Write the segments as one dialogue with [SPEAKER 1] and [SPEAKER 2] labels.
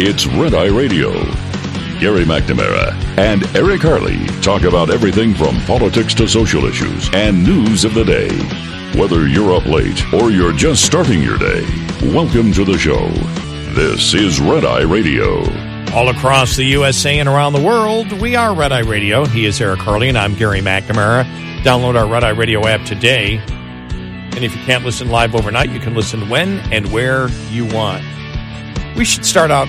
[SPEAKER 1] it's Red Eye Radio. Gary McNamara and Eric Harley talk about everything from politics to social issues and news of the day. Whether you're up late or you're just starting your day, welcome to the show. This is Red Eye Radio.
[SPEAKER 2] All across the USA and around the world, we are Red Eye Radio. He is Eric Harley, and I'm Gary McNamara. Download our Red Eye Radio app today. And if you can't listen live overnight, you can listen when and where you want. We should start out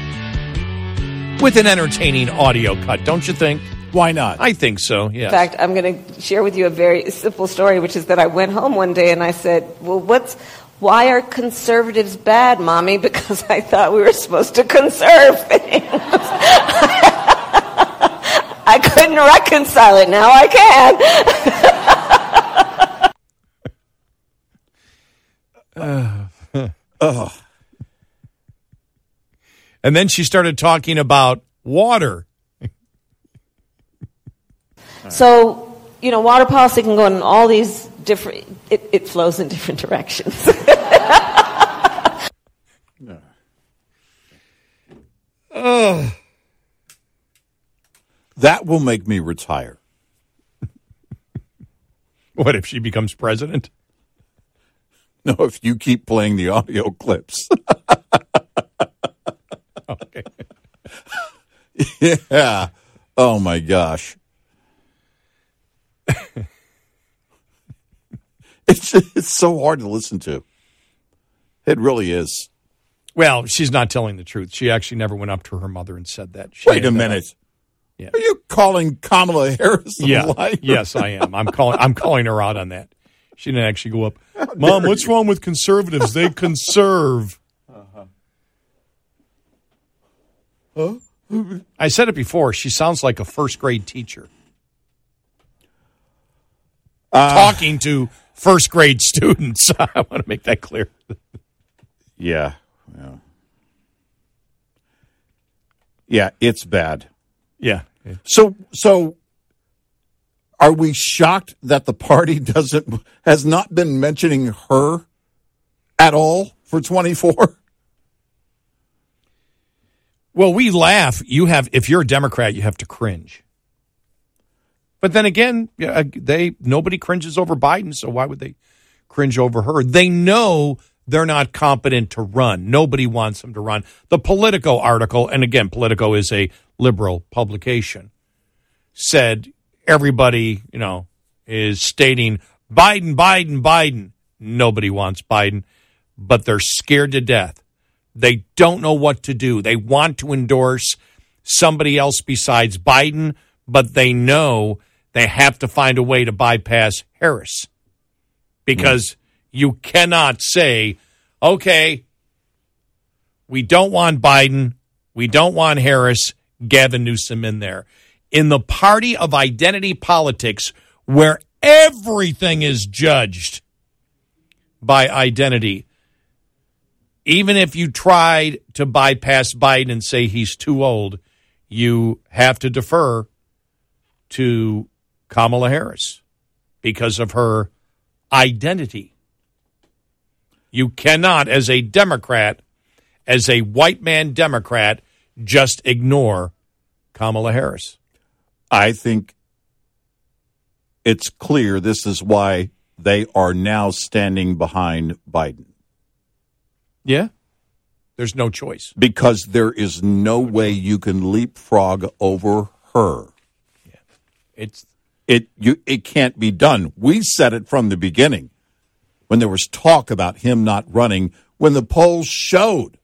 [SPEAKER 2] with an entertaining audio cut, don't you think?
[SPEAKER 3] Why not?
[SPEAKER 2] I think so, yes.
[SPEAKER 4] In fact, I'm going to share with you a very simple story, which is that I went home one day and I said, "Well, what's why are conservatives bad, mommy? Because I thought we were supposed to conserve things." I couldn't reconcile it. Now I can.
[SPEAKER 3] Ugh.
[SPEAKER 2] And then she started talking about water.
[SPEAKER 4] So, you know, water policy can go in all these different. It, it flows in different directions.
[SPEAKER 3] That will make me retire.
[SPEAKER 2] What if she becomes president?
[SPEAKER 3] No, if you keep playing the audio clips. yeah. Oh my gosh. it's it's so hard to listen to. It really is.
[SPEAKER 2] Well, she's not telling the truth. She actually never went up to her mother and said that. She
[SPEAKER 3] Wait a minute.
[SPEAKER 2] Yeah.
[SPEAKER 3] Are you calling Kamala Harris
[SPEAKER 2] Yeah.
[SPEAKER 3] liar?
[SPEAKER 2] yes, I am. I'm calling. I'm calling her out on that. She didn't actually go up. Mom, what's wrong with conservatives? They conserve. Uh-huh. I said it before. She sounds like a first grade teacher uh, talking to first grade students. I want to make that clear.
[SPEAKER 3] Yeah. Yeah. Yeah, it's bad.
[SPEAKER 2] Yeah.
[SPEAKER 3] So so are we shocked that the party doesn't has not been mentioning her at all for 24?
[SPEAKER 2] Well, we laugh. You have, if you're a Democrat, you have to cringe. But then again, they nobody cringes over Biden, so why would they cringe over her? They know they're not competent to run. Nobody wants them to run. The Politico article, and again, Politico is a liberal publication, said everybody, you know, is stating Biden, Biden, Biden. Nobody wants Biden, but they're scared to death. They don't know what to do. They want to endorse somebody else besides Biden, but they know they have to find a way to bypass Harris because you cannot say, okay, we don't want Biden, we don't want Harris, Gavin Newsom in there. In the party of identity politics, where everything is judged by identity, even if you tried to bypass Biden and say he's too old, you have to defer to Kamala Harris because of her identity. You cannot, as a Democrat, as a white man Democrat, just ignore Kamala Harris.
[SPEAKER 3] I think it's clear this is why they are now standing behind Biden
[SPEAKER 2] Yeah. There's no choice.
[SPEAKER 3] because there is no way you can leapfrog over her. Yeah.
[SPEAKER 2] It's
[SPEAKER 3] It you it can't be done. We said it from the beginning when there was talk about him not running when the polls showed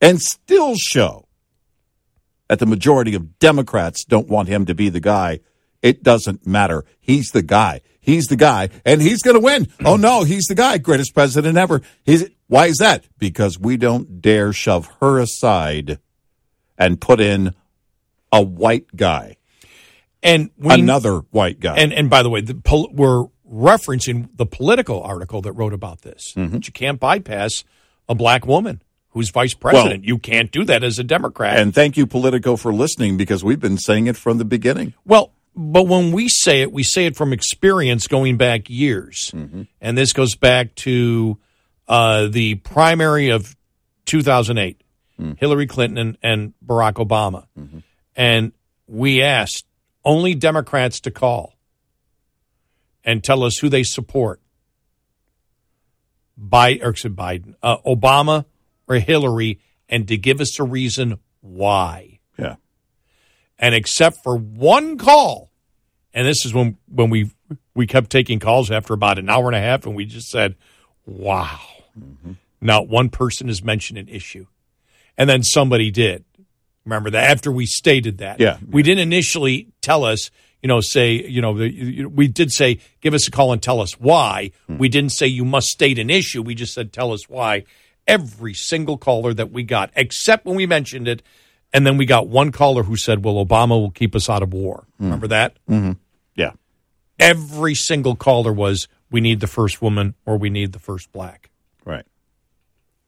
[SPEAKER 3] and still show that the majority of Democrats don't want him to be the guy. It doesn't matter. He's the guy. He's the guy, and he's going to win. Oh no, he's the guy, greatest president ever. He's why is that? Because we don't dare shove her aside and put in a white guy,
[SPEAKER 2] and we,
[SPEAKER 3] another white guy.
[SPEAKER 2] And and by the way, the pol- we're referencing the Politico article that wrote about this.
[SPEAKER 3] Mm-hmm.
[SPEAKER 2] But you can't bypass a black woman who's vice president. you can't do that as a Democrat.
[SPEAKER 3] And thank you, Politico, for listening because we've been saying it from the beginning.
[SPEAKER 2] Well, but when we say it, we say it from experience going back years. And this goes back to uh, the primary of 2008, Hillary Clinton and, and Barack Obama. And we asked only Democrats to call and tell us who they support. by or Biden, uh, Obama or Hillary, and to give us a reason why
[SPEAKER 3] Yeah.
[SPEAKER 2] and except for one call, and this is when when we we kept taking calls after about an hour and a half, and we just said, "Wow!" Not one person has mentioned an issue, and then somebody did. Remember that after we stated that,
[SPEAKER 3] Yeah.
[SPEAKER 2] we didn't initially tell us. You know, say you know we did say give us a call and tell us why. Hmm. We didn't say you must state an issue. We just said tell us why. Every single caller that we got, except when we mentioned it, and then we got one caller who said, "Well, Obama will keep us out of war." Hmm. Remember that? Mm-hmm.
[SPEAKER 3] Yeah.
[SPEAKER 2] Every single caller was, "We need the first woman or we need the first black."
[SPEAKER 3] Right.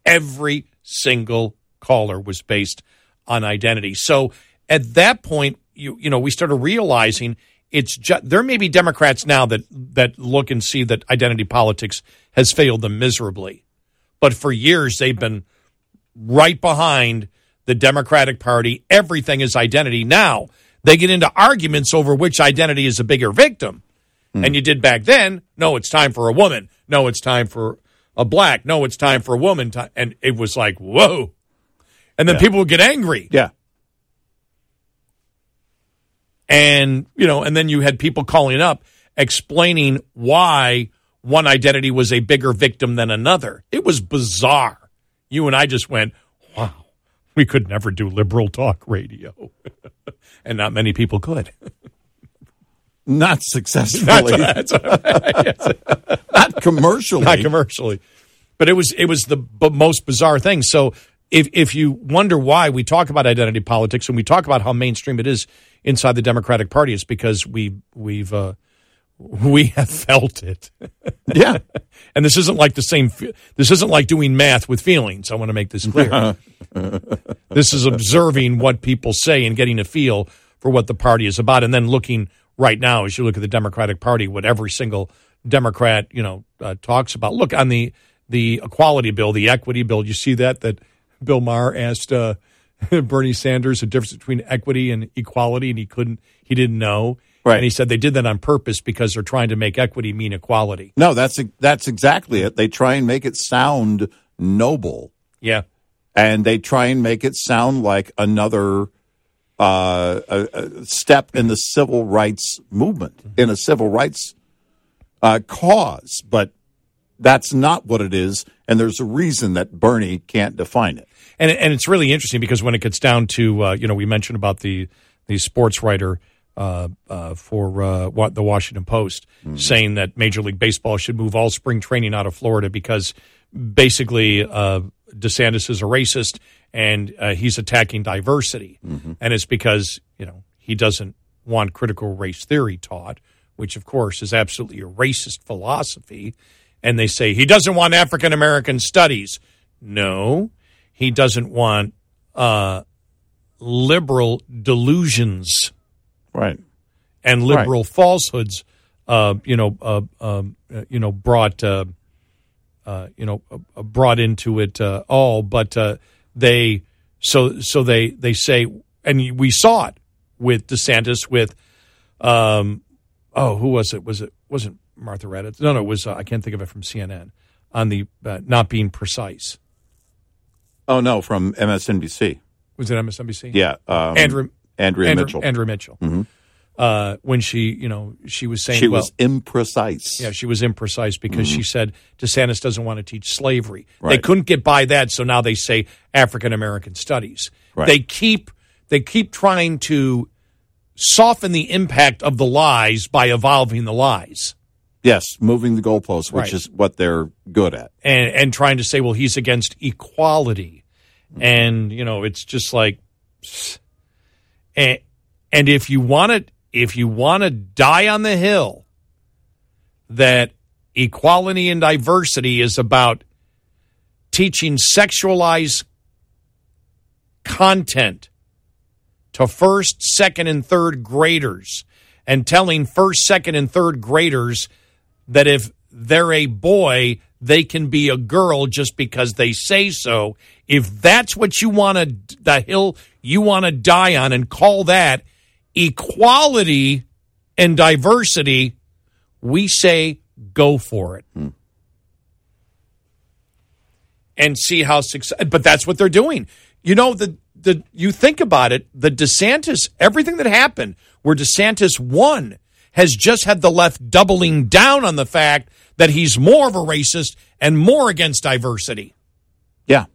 [SPEAKER 2] Every single caller was based on identity. So at that point, you you know, we started realizing it's just there may be Democrats now that that look and see that identity politics has failed them miserably, but for years they've been right behind the Democratic Party. Everything is identity. Now they get into arguments over which identity is a bigger victim. Hmm. And you did back then. No, it's time for a woman. No, it's time for a black. No, it's time for a woman. And it was like, whoa. And then
[SPEAKER 3] Yeah.
[SPEAKER 2] people would get angry.
[SPEAKER 3] Yeah.
[SPEAKER 2] And, you know, and then you had people calling up explaining why one identity was a bigger victim than another. It was bizarre. You and I just went, wow, we could never do liberal talk radio. and not many people could.
[SPEAKER 3] Not successfully.
[SPEAKER 2] That's what
[SPEAKER 3] not commercially.
[SPEAKER 2] not commercially. But it was it was the b- most bizarre thing. So if if you wonder why we talk about identity politics and we talk about how mainstream it is inside the Democratic Party, it's because we we've uh, we have felt it.
[SPEAKER 3] yeah.
[SPEAKER 2] And this isn't like the same. This isn't like doing math with feelings. I want to make this clear. this is observing what people say and getting a feel for what the party is about, and then looking right now as you look at the Democratic Party, what every single Democrat you know uh, talks about. Look on the the equality bill, the equity bill. You see that that Bill Maher asked uh, Bernie Sanders the difference between equity and equality, and he couldn't. He didn't know.
[SPEAKER 3] Right.
[SPEAKER 2] And he said they did that on purpose because they're trying to make equity mean equality.
[SPEAKER 3] No, that's that's exactly it. They try and make it sound noble,
[SPEAKER 2] Yeah.
[SPEAKER 3] and they try and make it sound like another uh, a, a step in the civil rights movement, in a civil rights uh, cause. But that's not what it is, and there's a reason that Bernie can't define it.
[SPEAKER 2] and and it's really interesting because when it gets down to uh, you know we mentioned about the the sports writer uh, uh, for uh, what the Washington Post saying that Major League Baseball should move all spring training out of Florida because basically uh, DeSantis is a racist and uh, he's attacking diversity, and it's because you know he doesn't want critical race theory taught, which of course is absolutely a racist philosophy. And they say he doesn't want African American studies. No, he doesn't want uh, liberal delusions
[SPEAKER 3] Right.
[SPEAKER 2] and liberal falsehoods. Uh, you know, uh, um, uh, you know, brought uh, uh, you know uh, brought into it uh, all, but uh, they so so they they say, and we saw it with DeSantis with um, oh, who was it? Was it wasn't Martha Raddatz? No, no, it was uh, I can't think of it from CNN on the uh, not being precise.
[SPEAKER 3] Oh no, from MSNBC.
[SPEAKER 2] Was it MSNBC?
[SPEAKER 3] Yeah, um,
[SPEAKER 2] Andrew
[SPEAKER 3] Andrea
[SPEAKER 2] Andrew,
[SPEAKER 3] Mitchell.
[SPEAKER 2] Andrew Mitchell. Uh, when she, you know, she was saying,
[SPEAKER 3] she
[SPEAKER 2] well,
[SPEAKER 3] was imprecise.
[SPEAKER 2] yeah, she was imprecise because she said DeSantis doesn't want to teach slavery. They couldn't get by that, so now they say African American studies.
[SPEAKER 3] Right.
[SPEAKER 2] They keep they keep trying to soften the impact of the lies by evolving the lies.
[SPEAKER 3] Yes, moving the goalposts, which
[SPEAKER 2] Right.
[SPEAKER 3] is what they're good at.
[SPEAKER 2] and and trying to say, well, he's against equality, and you know, it's just like, and and if you want to, if you want to die on the hill, that equality and diversity is about teaching sexualized content to first, second, and third graders, and telling first, second, and third graders that if they're a boy, they can be a girl just because they say so. If that's what you want to, the hill you want to die on and call that equality and diversity, we say go for it. Hmm. And see how success, but that's what they're doing. You know, the, the, you think about it, the DeSantis, everything that happened where DeSantis won has just had the left doubling down on the fact that he's more of a racist and more against diversity.
[SPEAKER 3] Yeah.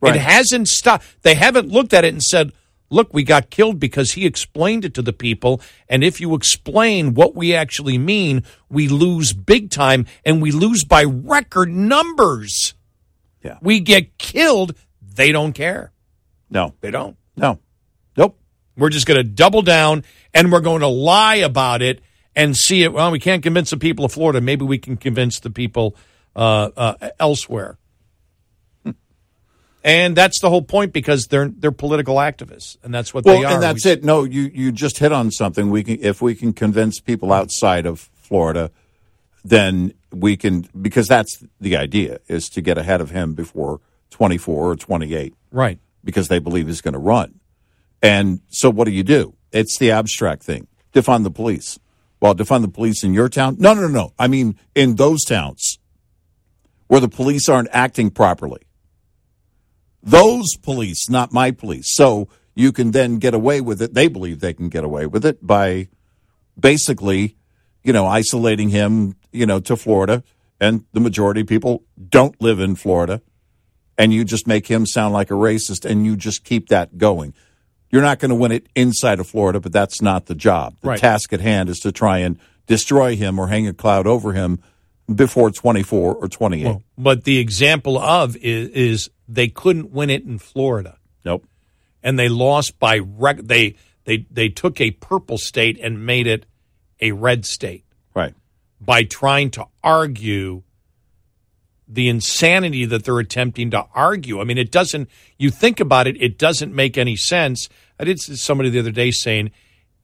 [SPEAKER 3] Right.
[SPEAKER 2] It hasn't stopped. They haven't looked at it and said, look, we got killed because he explained it to the people. And if you explain what we actually mean, we lose big time and we lose by record numbers.
[SPEAKER 3] Yeah.
[SPEAKER 2] We get killed. They don't care.
[SPEAKER 3] No.
[SPEAKER 2] They don't.
[SPEAKER 3] No. Nope.
[SPEAKER 2] We're just going to double down and we're going to lie about it and see it. Well, we can't convince the people of Florida. Maybe we can convince the people uh, uh, elsewhere. And that's the whole point because they're they're political activists, and that's what
[SPEAKER 3] Well,
[SPEAKER 2] they are.
[SPEAKER 3] and that's
[SPEAKER 2] We-
[SPEAKER 3] it. No, you you just hit on something. We can if we can convince people outside of Florida, then we can because that's the idea is to get ahead of him before 24 or 28
[SPEAKER 2] Right.
[SPEAKER 3] because they believe he's going to run. And so what do you do? It's the abstract thing. Defund the police. Well, defund the police in your town? No, no, no, no. I mean in those towns where the police aren't acting properly. Those police, not my police. So you can then get away with it. They believe they can get away with it by basically, you know, isolating him, you know, to Florida. And the majority of people don't live in Florida. And you just make him sound like a racist and you just keep that going. You're not going to win it inside of Florida, but that's not the job. The
[SPEAKER 2] Right.
[SPEAKER 3] task at hand is to try and destroy him or hang a cloud over him before 24 or 28.
[SPEAKER 2] But the example of is, is they couldn't win it in Florida,
[SPEAKER 3] nope.
[SPEAKER 2] and they lost by rec- they they they took a purple state and made it a red state.
[SPEAKER 3] Right.
[SPEAKER 2] by trying to argue the insanity that they're attempting to argue. I mean, it doesn't, you think about it, it doesn't make any sense. I did see somebody the other day saying,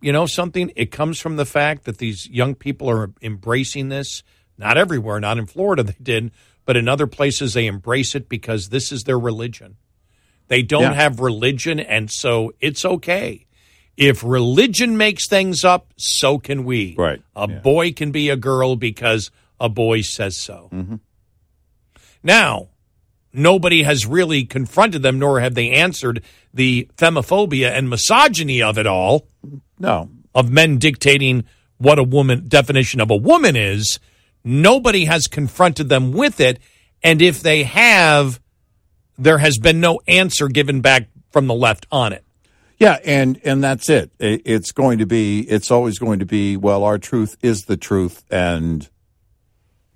[SPEAKER 2] you know something, it comes from the fact that these young people are embracing this. Not everywhere, not in Florida they did, but in other places they embrace it because this is their religion. They don't
[SPEAKER 3] Yeah.
[SPEAKER 2] have religion, and so it's okay. If religion makes things up, so can we.
[SPEAKER 3] Right.
[SPEAKER 2] A
[SPEAKER 3] Yeah.
[SPEAKER 2] boy can be a girl because a boy says so. Mm-hmm. Now, nobody has really confronted them, nor have they answered the femophobia and misogyny of it all,
[SPEAKER 3] No.
[SPEAKER 2] of men dictating what a woman definition of a woman is. Nobody has confronted them with it, and if they have, there has been no answer given back from the left on it.
[SPEAKER 3] Yeah, and and that's it. It- It's going to be. It's always going to be. Well, our truth is the truth, and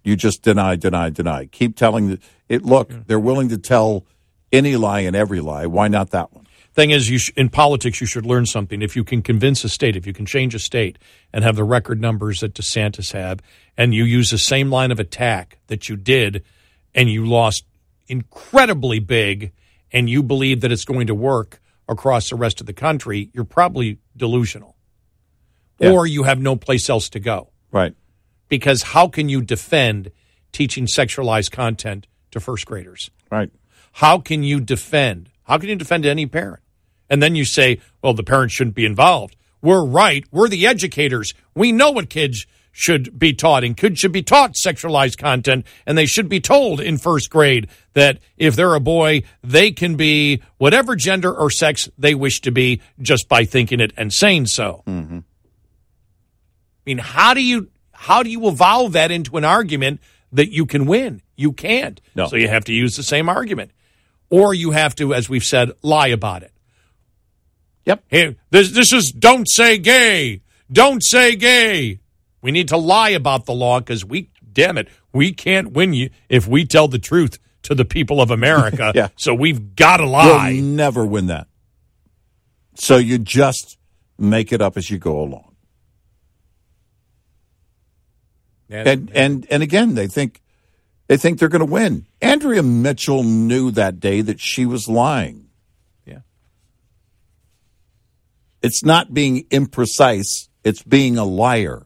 [SPEAKER 3] you just deny, deny, deny. Keep telling the, it. Look, they're willing to tell any lie and every lie. Why not that one?
[SPEAKER 2] Thing is you sh- in politics you should learn something if you can convince a state if you can change a state and have the record numbers that DeSantis had and you use the same line of attack that you did and you lost incredibly big and you believe that it's going to work across the rest of the country you're probably delusional
[SPEAKER 3] Yeah.
[SPEAKER 2] or you have no place else to go
[SPEAKER 3] Right.
[SPEAKER 2] because how can you defend teaching sexualized content to first graders
[SPEAKER 3] Right.
[SPEAKER 2] how can you defend? How can you defend any parent? And then you say, well, the parents shouldn't be involved. We're right. We're the educators. We know what kids should be taught and kids should be taught sexualized content and they should be told in first grade that if they're a boy, they can be whatever gender or sex they wish to be just by thinking it and saying so.
[SPEAKER 3] Mm-hmm.
[SPEAKER 2] I mean, how do you how do you evolve that into an argument that you can win? You can't.
[SPEAKER 3] No.
[SPEAKER 2] So you have to use the same argument. Or you have to, as we've said, lie about it.
[SPEAKER 3] Yep.
[SPEAKER 2] Hey, this this is don't say gay. Don't say gay. We need to lie about the law because we, damn it, we can't win you if we tell the truth to the people of America.
[SPEAKER 3] Yeah.
[SPEAKER 2] So we've got to lie.
[SPEAKER 3] You'll never win that. So you just make it up as you go along. And and and again, they think they think they're going to win. Andrea Mitchell knew that day that she was lying.
[SPEAKER 2] Yeah.
[SPEAKER 3] It's not being imprecise, it's being a liar.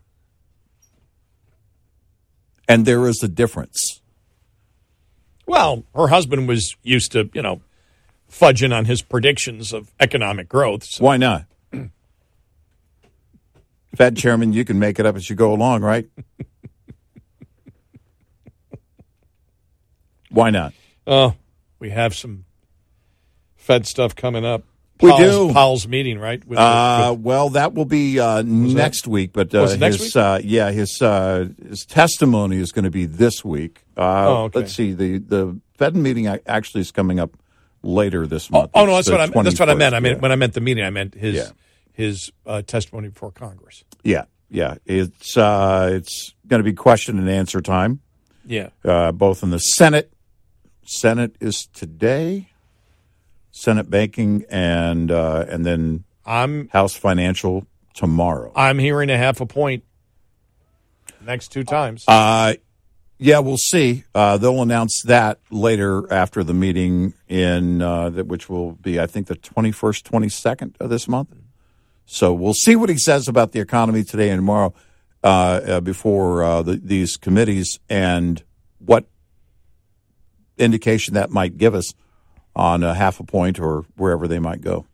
[SPEAKER 3] And there is a difference.
[SPEAKER 2] Well, her husband was used to, you know, fudging on his predictions of economic growth. So
[SPEAKER 3] Why not? Fed chairman, you can make it up as you go along, right? Why not?
[SPEAKER 2] Oh, we have some Fed stuff coming up.
[SPEAKER 3] We do.
[SPEAKER 2] Powell's meeting, right? With,
[SPEAKER 3] Uh,
[SPEAKER 2] with-
[SPEAKER 3] well, that will be uh, next week, but uh,
[SPEAKER 2] Was it next
[SPEAKER 3] his
[SPEAKER 2] week?
[SPEAKER 3] Uh, yeah, his uh, his testimony is going to be this week. Uh,
[SPEAKER 2] Oh, okay.
[SPEAKER 3] Let's see the the Fed meeting actually is coming up later this month.
[SPEAKER 2] oh, no, that's what I that's what I meant. I mean,
[SPEAKER 3] yeah.
[SPEAKER 2] when I meant the meeting, I meant his
[SPEAKER 3] Yeah.
[SPEAKER 2] his uh, testimony before Congress.
[SPEAKER 3] yeah, yeah, it's uh, it's going to be question and answer time,
[SPEAKER 2] Yeah.
[SPEAKER 3] uh, both in the Senate. Senate is today. Senate banking and uh, and then
[SPEAKER 2] I'm
[SPEAKER 3] House financial tomorrow.
[SPEAKER 2] I'm hearing a half a point next two times.
[SPEAKER 3] Uh, yeah, we'll see. Uh, they'll announce that later after the meeting in uh, that, which will be, I think, the twenty first, twenty second of this month. So we'll see what he says about the economy today and tomorrow uh, uh, before uh, the, these committees and what indication that might give us on a half a point or wherever they might go.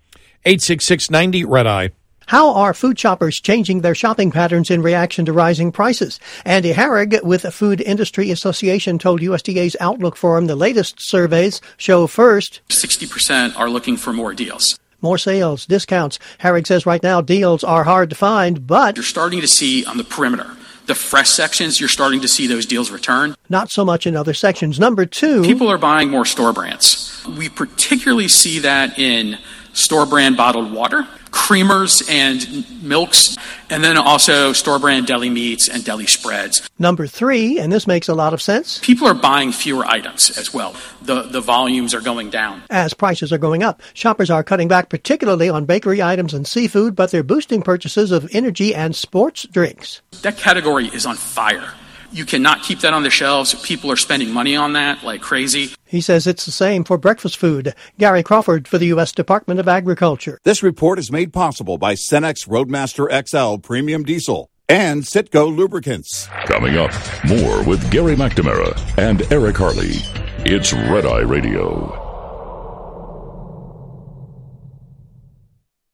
[SPEAKER 2] Eight six six ninety red eye.
[SPEAKER 5] How are food shoppers changing their shopping patterns in reaction to rising prices? Andy Harig with the Food Industry Association told USDA's Outlook Forum the latest surveys show first
[SPEAKER 6] 60% are looking for more deals.
[SPEAKER 5] more sales, discounts. Harig says right now deals are hard to find, but
[SPEAKER 6] You're starting to see on the perimeter, the fresh sections, you're starting to see those deals return.
[SPEAKER 5] not so much in other sections. Number two,
[SPEAKER 6] People are buying more store brands. We particularly see that in store brand bottled water, creamers and milks, and then also store brand deli meats and deli spreads.
[SPEAKER 5] number three, and this makes a lot of sense.
[SPEAKER 6] People are buying fewer items as well. The, the volumes are going down.
[SPEAKER 5] As prices are going up, shoppers are cutting back particularly on bakery items and seafood, but they're boosting purchases of energy and sports drinks.
[SPEAKER 6] That category is on fire. You cannot keep that on the shelves. People are spending money on that like crazy.
[SPEAKER 5] He says it's the same for breakfast food. Gary Crawford for the U.S. Department of Agriculture.
[SPEAKER 3] This report is made possible by Cenex Roadmaster XL Premium Diesel and Sitco Lubricants.
[SPEAKER 1] Coming up, more with Gary McNamara and Eric Harley. It's Red Eye Radio.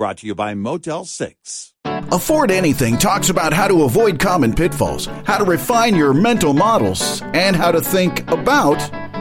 [SPEAKER 3] Brought to you by Motel 6.
[SPEAKER 7] Afford Anything talks about how to avoid common pitfalls, how to refine your mental models, and how to think about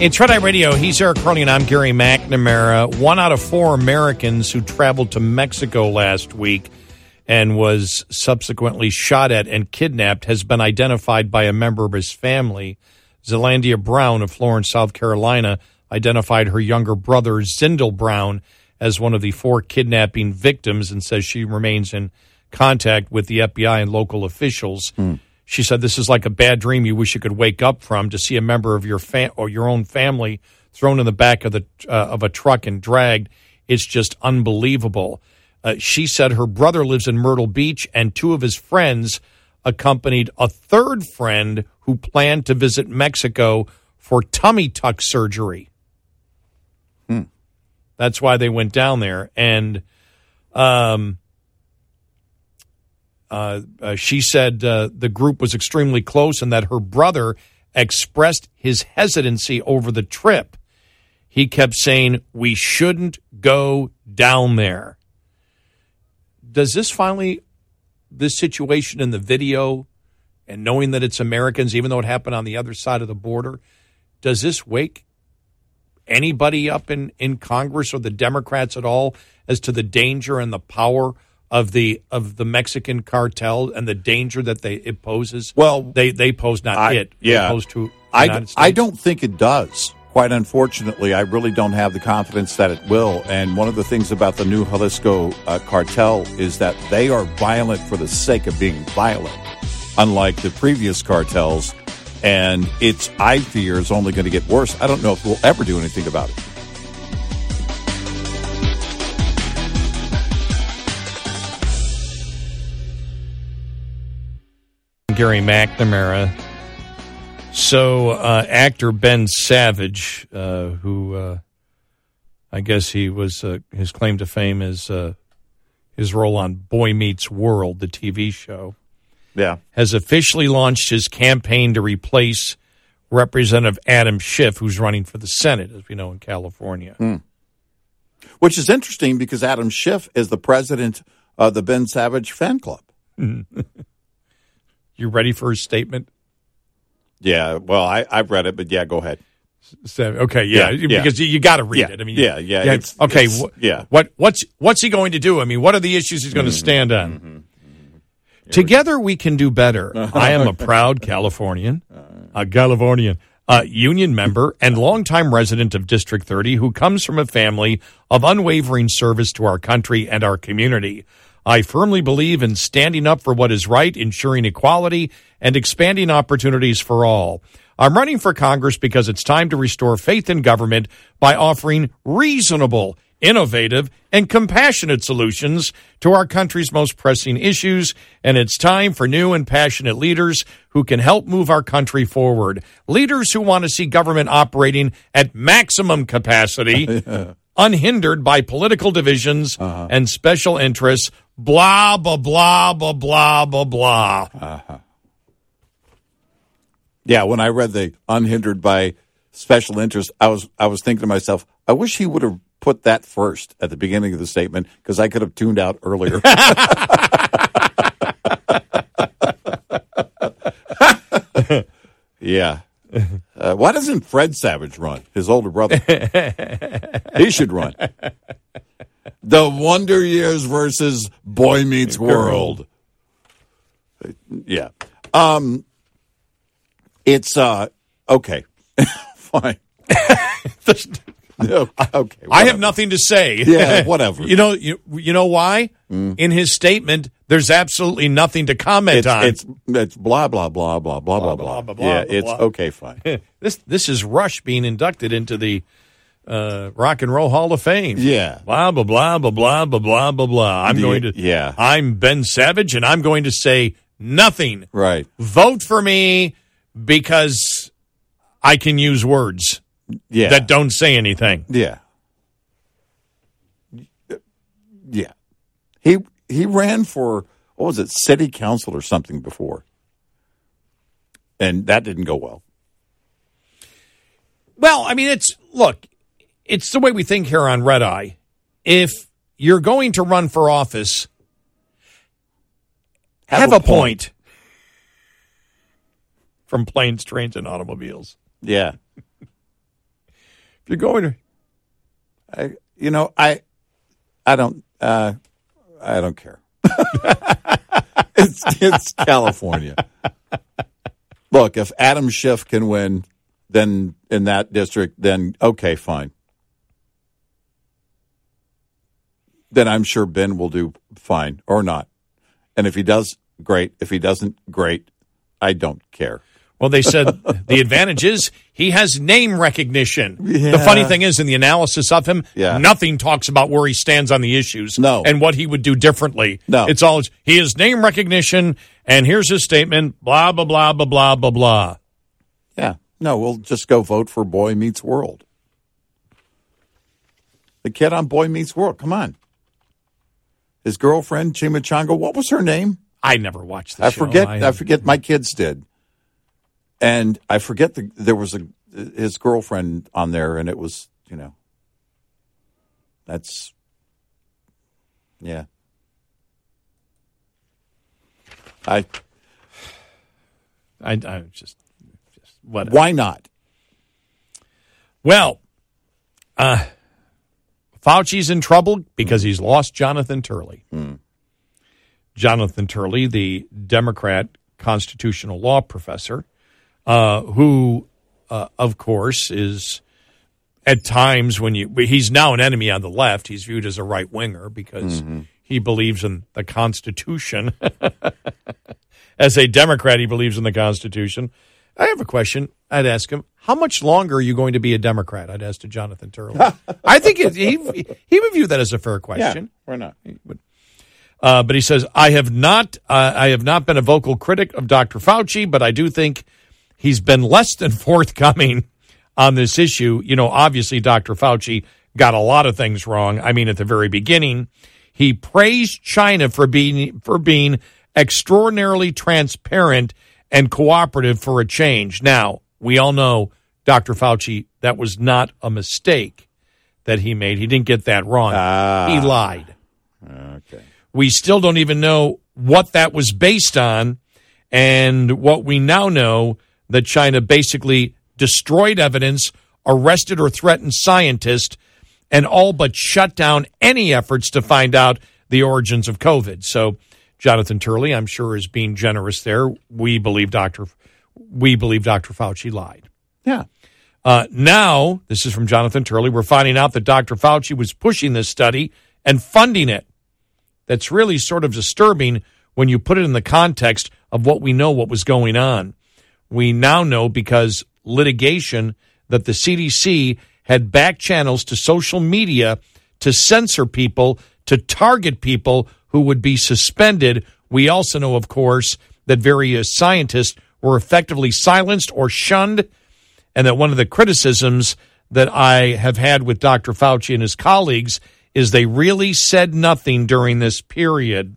[SPEAKER 2] Red Eye Radio. He's Eric and I'm Gary McNamara. One out of four Americans who traveled to Mexico last week and was subsequently shot at and kidnapped has been identified by a member of his family. Zalandria Brown of Florence, South Carolina, identified her younger brother, Zindell Brown, as one of the four kidnapping victims and says she remains in contact with the FBI and local officials. Hmm. She said, "This is like a bad dream you wish you could wake up from to see a member of your fa- or your own family thrown in the back of the uh, of a truck and dragged. It's just unbelievable." Uh, she said her brother lives in Myrtle Beach, and two of his friends accompanied a third friend who planned to visit Mexico for tummy tuck surgery. That's why they went down there, and um, uh, uh, she said uh, the group was extremely close and that her brother expressed his hesitancy over the trip. He kept saying, We shouldn't go down there. Does this finally, this situation in the video and knowing that it's Americans, even though it happened on the other side of the border, does this wake anybody up in, in Congress or the Democrats at all as to the danger and the power of the of the Mexican cartel and the danger that they it poses?
[SPEAKER 3] Well,
[SPEAKER 2] they they pose not
[SPEAKER 3] I-
[SPEAKER 2] it.
[SPEAKER 3] yeah.
[SPEAKER 2] they pose to
[SPEAKER 3] I. I don't think it does. Quite unfortunately, I really don't have the confidence that it will. And one of the things about the new Jalisco uh, cartel is that they are violent for the sake of being violent, unlike the previous cartels. And it's, I fear, is only going to get worse. I don't know if we'll ever do anything about it.
[SPEAKER 2] Gary McNamara. So, uh, actor Ben Savage, uh, who uh, I guess he was uh, his claim to fame is uh, his role on Boy Meets World, the TV show,
[SPEAKER 3] Yeah.
[SPEAKER 2] has officially launched his campaign to replace Representative Adam Schiff, who's running for the Senate, as we know in California.
[SPEAKER 3] Which is interesting because Adam Schiff is the president of the Ben Savage fan club.
[SPEAKER 2] You ready for his statement?
[SPEAKER 3] Yeah. Well, I, I've read it, but yeah, go ahead.
[SPEAKER 2] Okay, yeah,
[SPEAKER 3] Yeah, yeah.
[SPEAKER 2] because you, you got to read
[SPEAKER 3] Yeah,
[SPEAKER 2] it. I mean,
[SPEAKER 3] yeah, yeah, it's-
[SPEAKER 2] okay,
[SPEAKER 3] it's-
[SPEAKER 2] wh-
[SPEAKER 3] yeah.
[SPEAKER 2] What what's what's he going to do? I mean, what are the issues he's going to stand on?
[SPEAKER 3] Mm-hmm.
[SPEAKER 2] Together we can do better. I am a proud Californian, a Californian, a union member, and longtime resident of District 30 who comes from a family of unwavering service to our country and our community. I firmly believe in standing up for what is right, ensuring equality, and expanding opportunities for all. I'm running for Congress because it's time to restore faith in government by offering reasonable, innovative, and compassionate solutions to our country's most pressing issues. And it's time for new and passionate leaders who can help move our country forward. Leaders who want to see government operating at maximum capacity, unhindered by political divisions uh-huh. and special interests. Blah, blah, blah, blah, blah, blah, blah. Uh-huh.
[SPEAKER 3] Yeah, when I read the unhindered by special interest, I was I was thinking to myself, I wish he would have put that first at the beginning of the statement because I could have tuned out earlier. yeah. Uh, why doesn't Fred Savage run? His older brother. he should run. The Wonder Years versus Boy Meets World. Yeah. Um, it's uh okay. Fine. Okay.
[SPEAKER 2] I have nothing to say.
[SPEAKER 3] Yeah, whatever.
[SPEAKER 2] you know, you, you know why? In his statement, there's absolutely nothing to comment
[SPEAKER 3] It's,
[SPEAKER 2] on.
[SPEAKER 3] it's it's blah blah blah blah blah blah blah.
[SPEAKER 2] blah, blah, blah,
[SPEAKER 3] yeah,
[SPEAKER 2] blah,
[SPEAKER 3] it's
[SPEAKER 2] blah.
[SPEAKER 3] okay, fine.
[SPEAKER 2] this this is Rush being inducted into the uh, Rock and Roll Hall of Fame.
[SPEAKER 3] Yeah.
[SPEAKER 2] Blah blah blah blah blah blah blah blah blah. I'm
[SPEAKER 3] Yeah,
[SPEAKER 2] going to.
[SPEAKER 3] yeah.
[SPEAKER 2] I'm Ben Savage, and I'm going to say nothing.
[SPEAKER 3] Right.
[SPEAKER 2] Vote for me because I can use words
[SPEAKER 3] Yeah.
[SPEAKER 2] that don't say anything.
[SPEAKER 3] Yeah. Yeah. He he ran for what was it, city council or something before. And that didn't go well.
[SPEAKER 2] Well, I mean, it's look, it's the way we think here on Red Eye. If you're going to run for office, have, a, point. from planes, trains, and automobiles.
[SPEAKER 3] Yeah.
[SPEAKER 2] You're going to,
[SPEAKER 3] I you know, I I don't uh I don't care. it's it's California. Look, if Adam Schiff can win then in that district, then okay, fine. Then I'm sure Ben will do fine or not. And if he does, great. If he doesn't, great. I don't care.
[SPEAKER 2] Well, they said the advantage is he has name recognition.
[SPEAKER 3] Yeah.
[SPEAKER 2] The funny thing is, in the analysis of him,
[SPEAKER 3] Yeah.
[SPEAKER 2] nothing talks about where he stands on the issues
[SPEAKER 3] No.
[SPEAKER 2] and what he would do differently.
[SPEAKER 3] No.
[SPEAKER 2] It's all, he has name recognition, and here's his statement, blah, blah, blah, blah, blah, blah, blah.
[SPEAKER 3] Yeah. No, we'll just go vote for Boy Meets World. The kid on Boy Meets World. Come on. His girlfriend, Chimichanga, what was her name?
[SPEAKER 2] I never watched the
[SPEAKER 3] I
[SPEAKER 2] show.
[SPEAKER 3] forget. I, forget. My kids did, and I forget the there was a his girlfriend on there, and it was you know. That's yeah. I
[SPEAKER 2] I, I just, just whatever.
[SPEAKER 3] why not?
[SPEAKER 2] Well, uh, Fauci's in trouble because he's lost Jonathan Turley. Jonathan Turley, the Democrat constitutional law professor, uh, who, uh, of course, is at times when you he's now an enemy on the left. He's viewed as a right winger because he believes in the Constitution. as a Democrat, he believes in the Constitution. I have a question. I'd ask him, how much longer are you going to be a Democrat? I'd ask to Jonathan Turley. I think it, he he would view that as a fair question.
[SPEAKER 3] why not?
[SPEAKER 2] Uh, but he says, I have not, uh, I have not been a vocal critic of Dr. Fauci, but I do think he's been less than forthcoming on this issue. You know, obviously, Dr. Fauci got a lot of things wrong. I mean, at the very beginning, he praised China for being for being extraordinarily transparent and cooperative for a change. Now, we all know Dr. Fauci that was not a mistake that he made. He didn't get that wrong. Ah. he lied.
[SPEAKER 3] Okay.
[SPEAKER 2] We still don't even know what that was based on. And what we now know that China basically destroyed evidence, arrested or threatened scientists, and all but shut down any efforts to find out the origins of COVID. So Jonathan Turley, I'm sure, is being generous there. We believe Dr. We believe Dr. Fauci lied.
[SPEAKER 3] Yeah.
[SPEAKER 2] Uh, now, this is from Jonathan Turley. We're finding out that Dr. Fauci was pushing this study and funding it. That's really sort of disturbing when you put it in the context of what we know what was going on. We now know because litigation that the CDC had back channels to social media to censor people, to target people who would be suspended. We also know, of course, that various scientists were effectively silenced or shunned and that one of the criticisms that I have had with Dr. Fauci and his colleagues is they really said nothing during this period.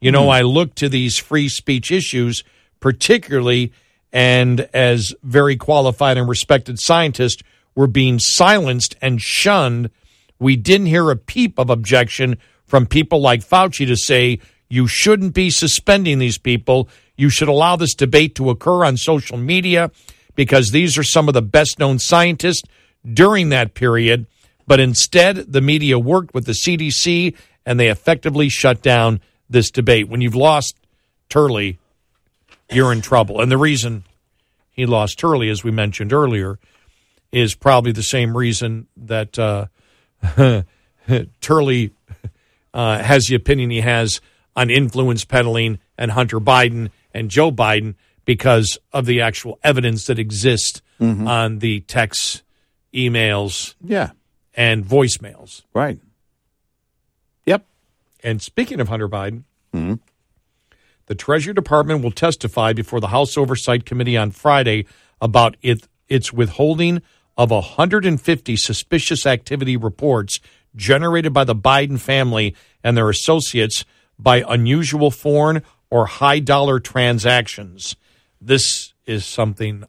[SPEAKER 2] You know, hmm. I look to these free speech issues, particularly, and as very qualified and respected scientists were being silenced and shunned. We didn't hear a peep of objection from people like Fauci to say, you shouldn't be suspending these people. You should allow this debate to occur on social media because these are some of the best known scientists during that period. But instead, the media worked with the CDC and they effectively shut down this debate. When you've lost Turley, you're in trouble. And the reason he lost Turley, as we mentioned earlier, is probably the same reason that uh, Turley uh, has the opinion he has on influence peddling and Hunter Biden and Joe Biden because of the actual evidence that exists on the texts, emails,
[SPEAKER 3] Yeah.
[SPEAKER 2] and voicemails.
[SPEAKER 3] Right. Yep.
[SPEAKER 2] And speaking of Hunter Biden,
[SPEAKER 3] Mm-hmm.
[SPEAKER 2] The Treasury Department will testify before the House Oversight Committee on Friday about it, its withholding of 150 suspicious activity reports generated by the Biden family and their associates by unusual foreign or high dollar transactions. This is something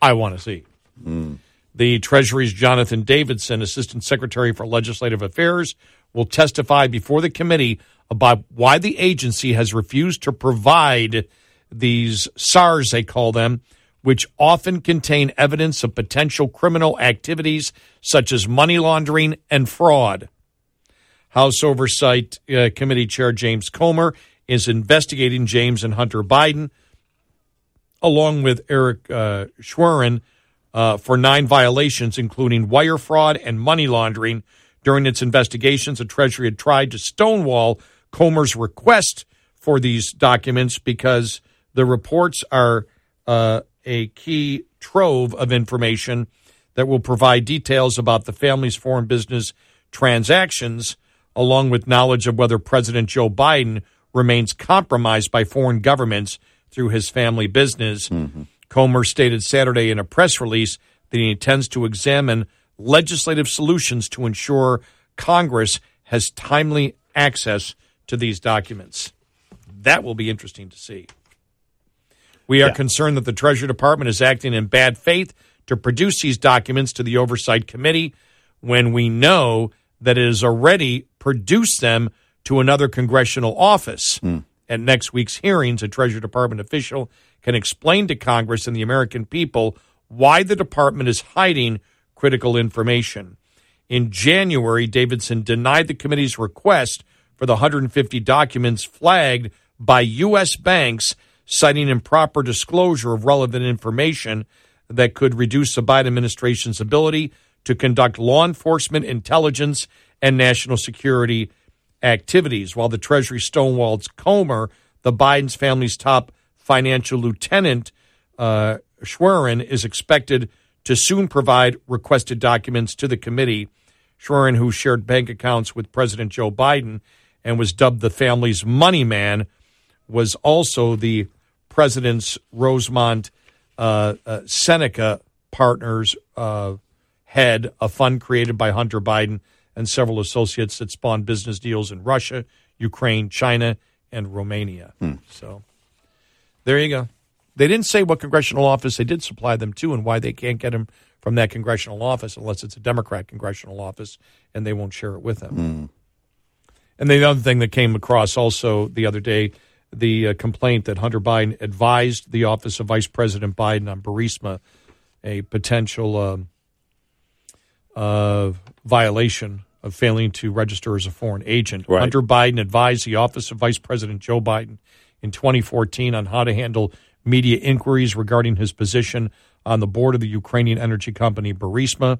[SPEAKER 2] I want to see. Hmm. The Treasury's Jonathan Davidson, Assistant Secretary for Legislative Affairs, will testify before the committee about why the agency has refused to provide these SARS, they call them, which often contain evidence of potential criminal activities such as money laundering and fraud. House Oversight uh, Committee Chair James Comer is investigating James and Hunter Biden, along with Eric uh, Schwerin, uh, for nine violations, including wire fraud and money laundering. During its investigations, the Treasury had tried to stonewall Comer's request for these documents because the reports are uh, a key trove of information that will provide details about the family's foreign business transactions, along with knowledge of whether President Joe Biden remains compromised by foreign governments through his family business. Comer stated Saturday in a press release that he intends to examine legislative solutions to ensure Congress has timely access to these documents. That will be interesting to see. We are concerned that the Treasury Department is acting in bad faith to produce these documents to the Oversight Committee when we know that it has already produced them to another congressional office. Hmm. At next week's hearings, a Treasury Department official can explain to Congress and the American people why the department is hiding critical information. In January, Davidson denied the committee's request for the 150 documents flagged by U.S. banks, citing improper disclosure of relevant information that could reduce the Biden administration's ability to conduct law enforcement, intelligence, and national security activities. While the Treasury stonewalls Comer, the Biden's family's top financial lieutenant, uh, Schwerin, is expected to soon provide requested documents to the committee. Schwerin, who shared bank accounts with President Joe Biden and was dubbed the family's money man, was also the president's Rosemont uh, uh, Seneca Partners uh, head, a fund created by Hunter Biden and several associates that spawned business deals in Russia, Ukraine, China, and Romania. So there you go. They didn't say what congressional office they did supply them to and why they can't get them from that congressional office unless it's a Democrat congressional office and they won't share it with them. And the other thing that came across also the other day, the uh, complaint that Hunter Biden advised the office of Vice President Biden on Burisma, a potential um, uh, violation of failing to register as a foreign agent.
[SPEAKER 3] Right.
[SPEAKER 2] Hunter Biden advised the office of Vice President Joe Biden in 2014 on how to handle media inquiries regarding his position on the board of the Ukrainian energy company Burisma.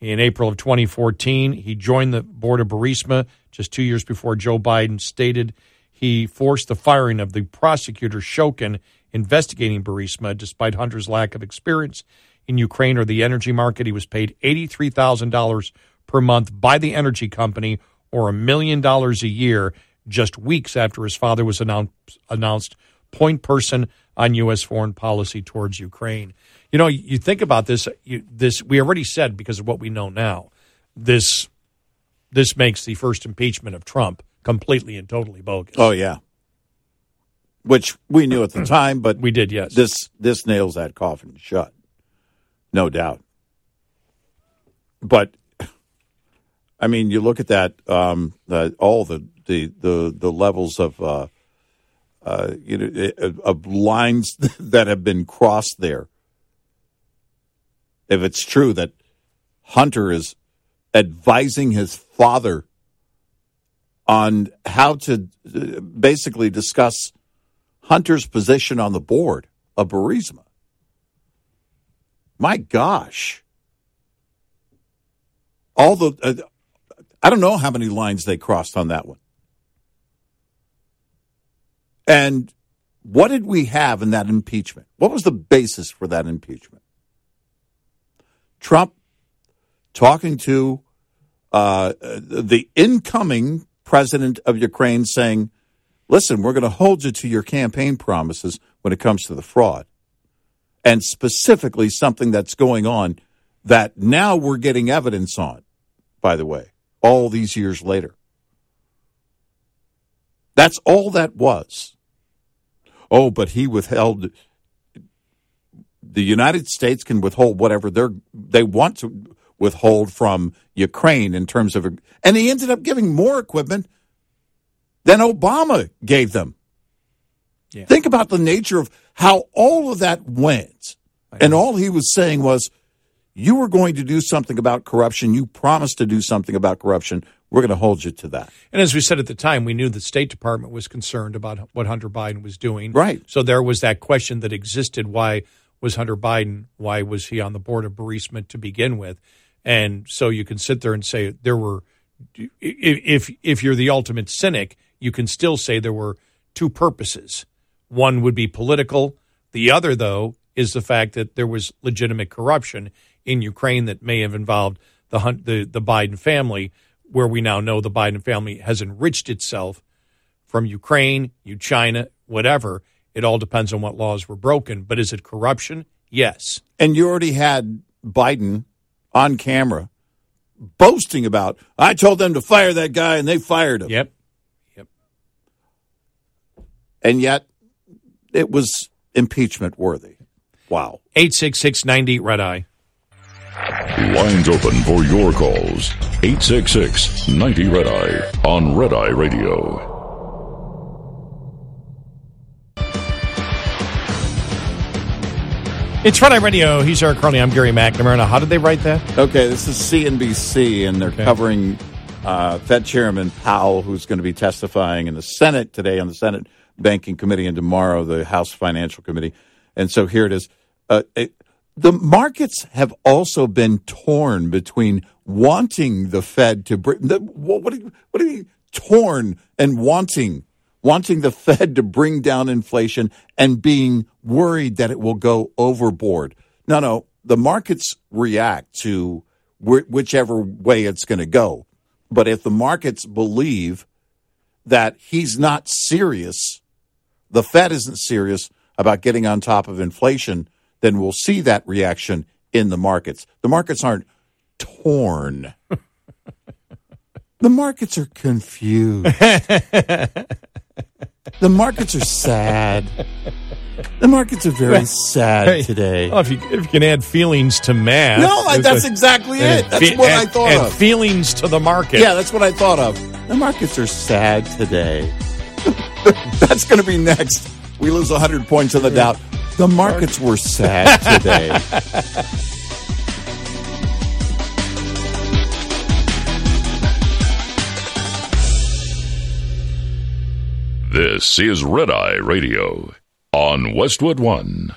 [SPEAKER 2] In April of 2014, he joined the board of Burisma just two years before Joe Biden stated he forced the firing of the prosecutor Shokin investigating Burisma despite Hunter's lack of experience in Ukraine or the energy market. He was paid $83,000 per month by the energy company or a million dollars a year just weeks after his father was announced, announced point person on U.S. foreign policy towards Ukraine. You know, you think about this. You, this we already said because of what we know now. This this makes the first impeachment of Trump completely and totally bogus.
[SPEAKER 3] Oh yeah. Which we knew at the time, but
[SPEAKER 2] we did. Yes.
[SPEAKER 3] this this nails that coffin shut, no doubt. But I mean, you look at that, um, the, all the, the the the levels of uh, uh, you know uh, of lines that have been crossed there. If it's true that Hunter is advising his father on how to uh, basically discuss Hunter's position on the board of Burisma. My gosh. All the, uh, I don't know how many lines they crossed on that one. And what did we have in that impeachment? What was the basis for that impeachment? Trump talking to uh, the incoming president of Ukraine, saying, "Listen, we're going to hold you to your campaign promises when it comes to the fraud." and specifically something that's going on that now we're getting evidence on, by the way, all these years later. That's all that was. Oh, but he withheld. The United States can withhold whatever they they want to withhold from Ukraine in terms of, and he ended up giving more equipment than Obama gave them. Yeah. Think about the nature of how all of that went. And all he was saying was, you were going to do something about corruption. You promised to do something about corruption. We're going to hold you to that.
[SPEAKER 2] And as we said at the time, we knew the State Department was concerned about what Hunter Biden was doing.
[SPEAKER 3] Right.
[SPEAKER 2] So there was that question that existed why was Hunter Biden, why was he on the board of Burisma to begin with? And so you can sit there and say there were, if if you're the ultimate cynic, you can still say there were two purposes. One would be political. The other, though, is the fact that there was legitimate corruption in Ukraine that may have involved the the, the Biden family, where we now know the Biden family has enriched itself from Ukraine, you China, whatever. It all depends on what laws were broken. But is it corruption? Yes.
[SPEAKER 3] And you already had Biden on camera boasting about, I told them to fire that guy and they fired him.
[SPEAKER 2] Yep. Yep.
[SPEAKER 3] And yet it was impeachment worthy. Wow.
[SPEAKER 2] 866 90 Red Eye.
[SPEAKER 1] Lines open for your calls. 866 90 Red Eye on Red Eye Radio.
[SPEAKER 2] It's Red Eye Radio. He's Eric Harley. I'm Gary McNamara. How did they write that?
[SPEAKER 3] Okay, this is CNBC, and they're okay. covering uh, Fed Chairman Powell, who's going to be testifying in the Senate today on the Senate Banking Committee and tomorrow the House Financial Committee. And so here it is. Uh, it, the markets have also been torn between wanting the Fed to bring the, what, what, do what do you torn and wanting wanting the Fed to bring down inflation and being worried that it will go overboard. No, no, the markets react to wh- whichever way it's going to go. But if the markets believe that he's not serious, the Fed isn't serious about getting on top of inflation, then we'll see that reaction in the markets. The markets aren't torn. the markets are confused. the markets are sad. The markets are very sad today.
[SPEAKER 2] Well, if, you, if you can add feelings to math.
[SPEAKER 3] No, that's exactly it. That's what I thought
[SPEAKER 2] and
[SPEAKER 3] of.
[SPEAKER 2] feelings to the market.
[SPEAKER 3] Yeah, that's what I thought of. The markets are sad today. that's going to be next. We lose 100 points on the Dow. The markets were sad today.
[SPEAKER 1] This is Red Eye Radio on Westwood One.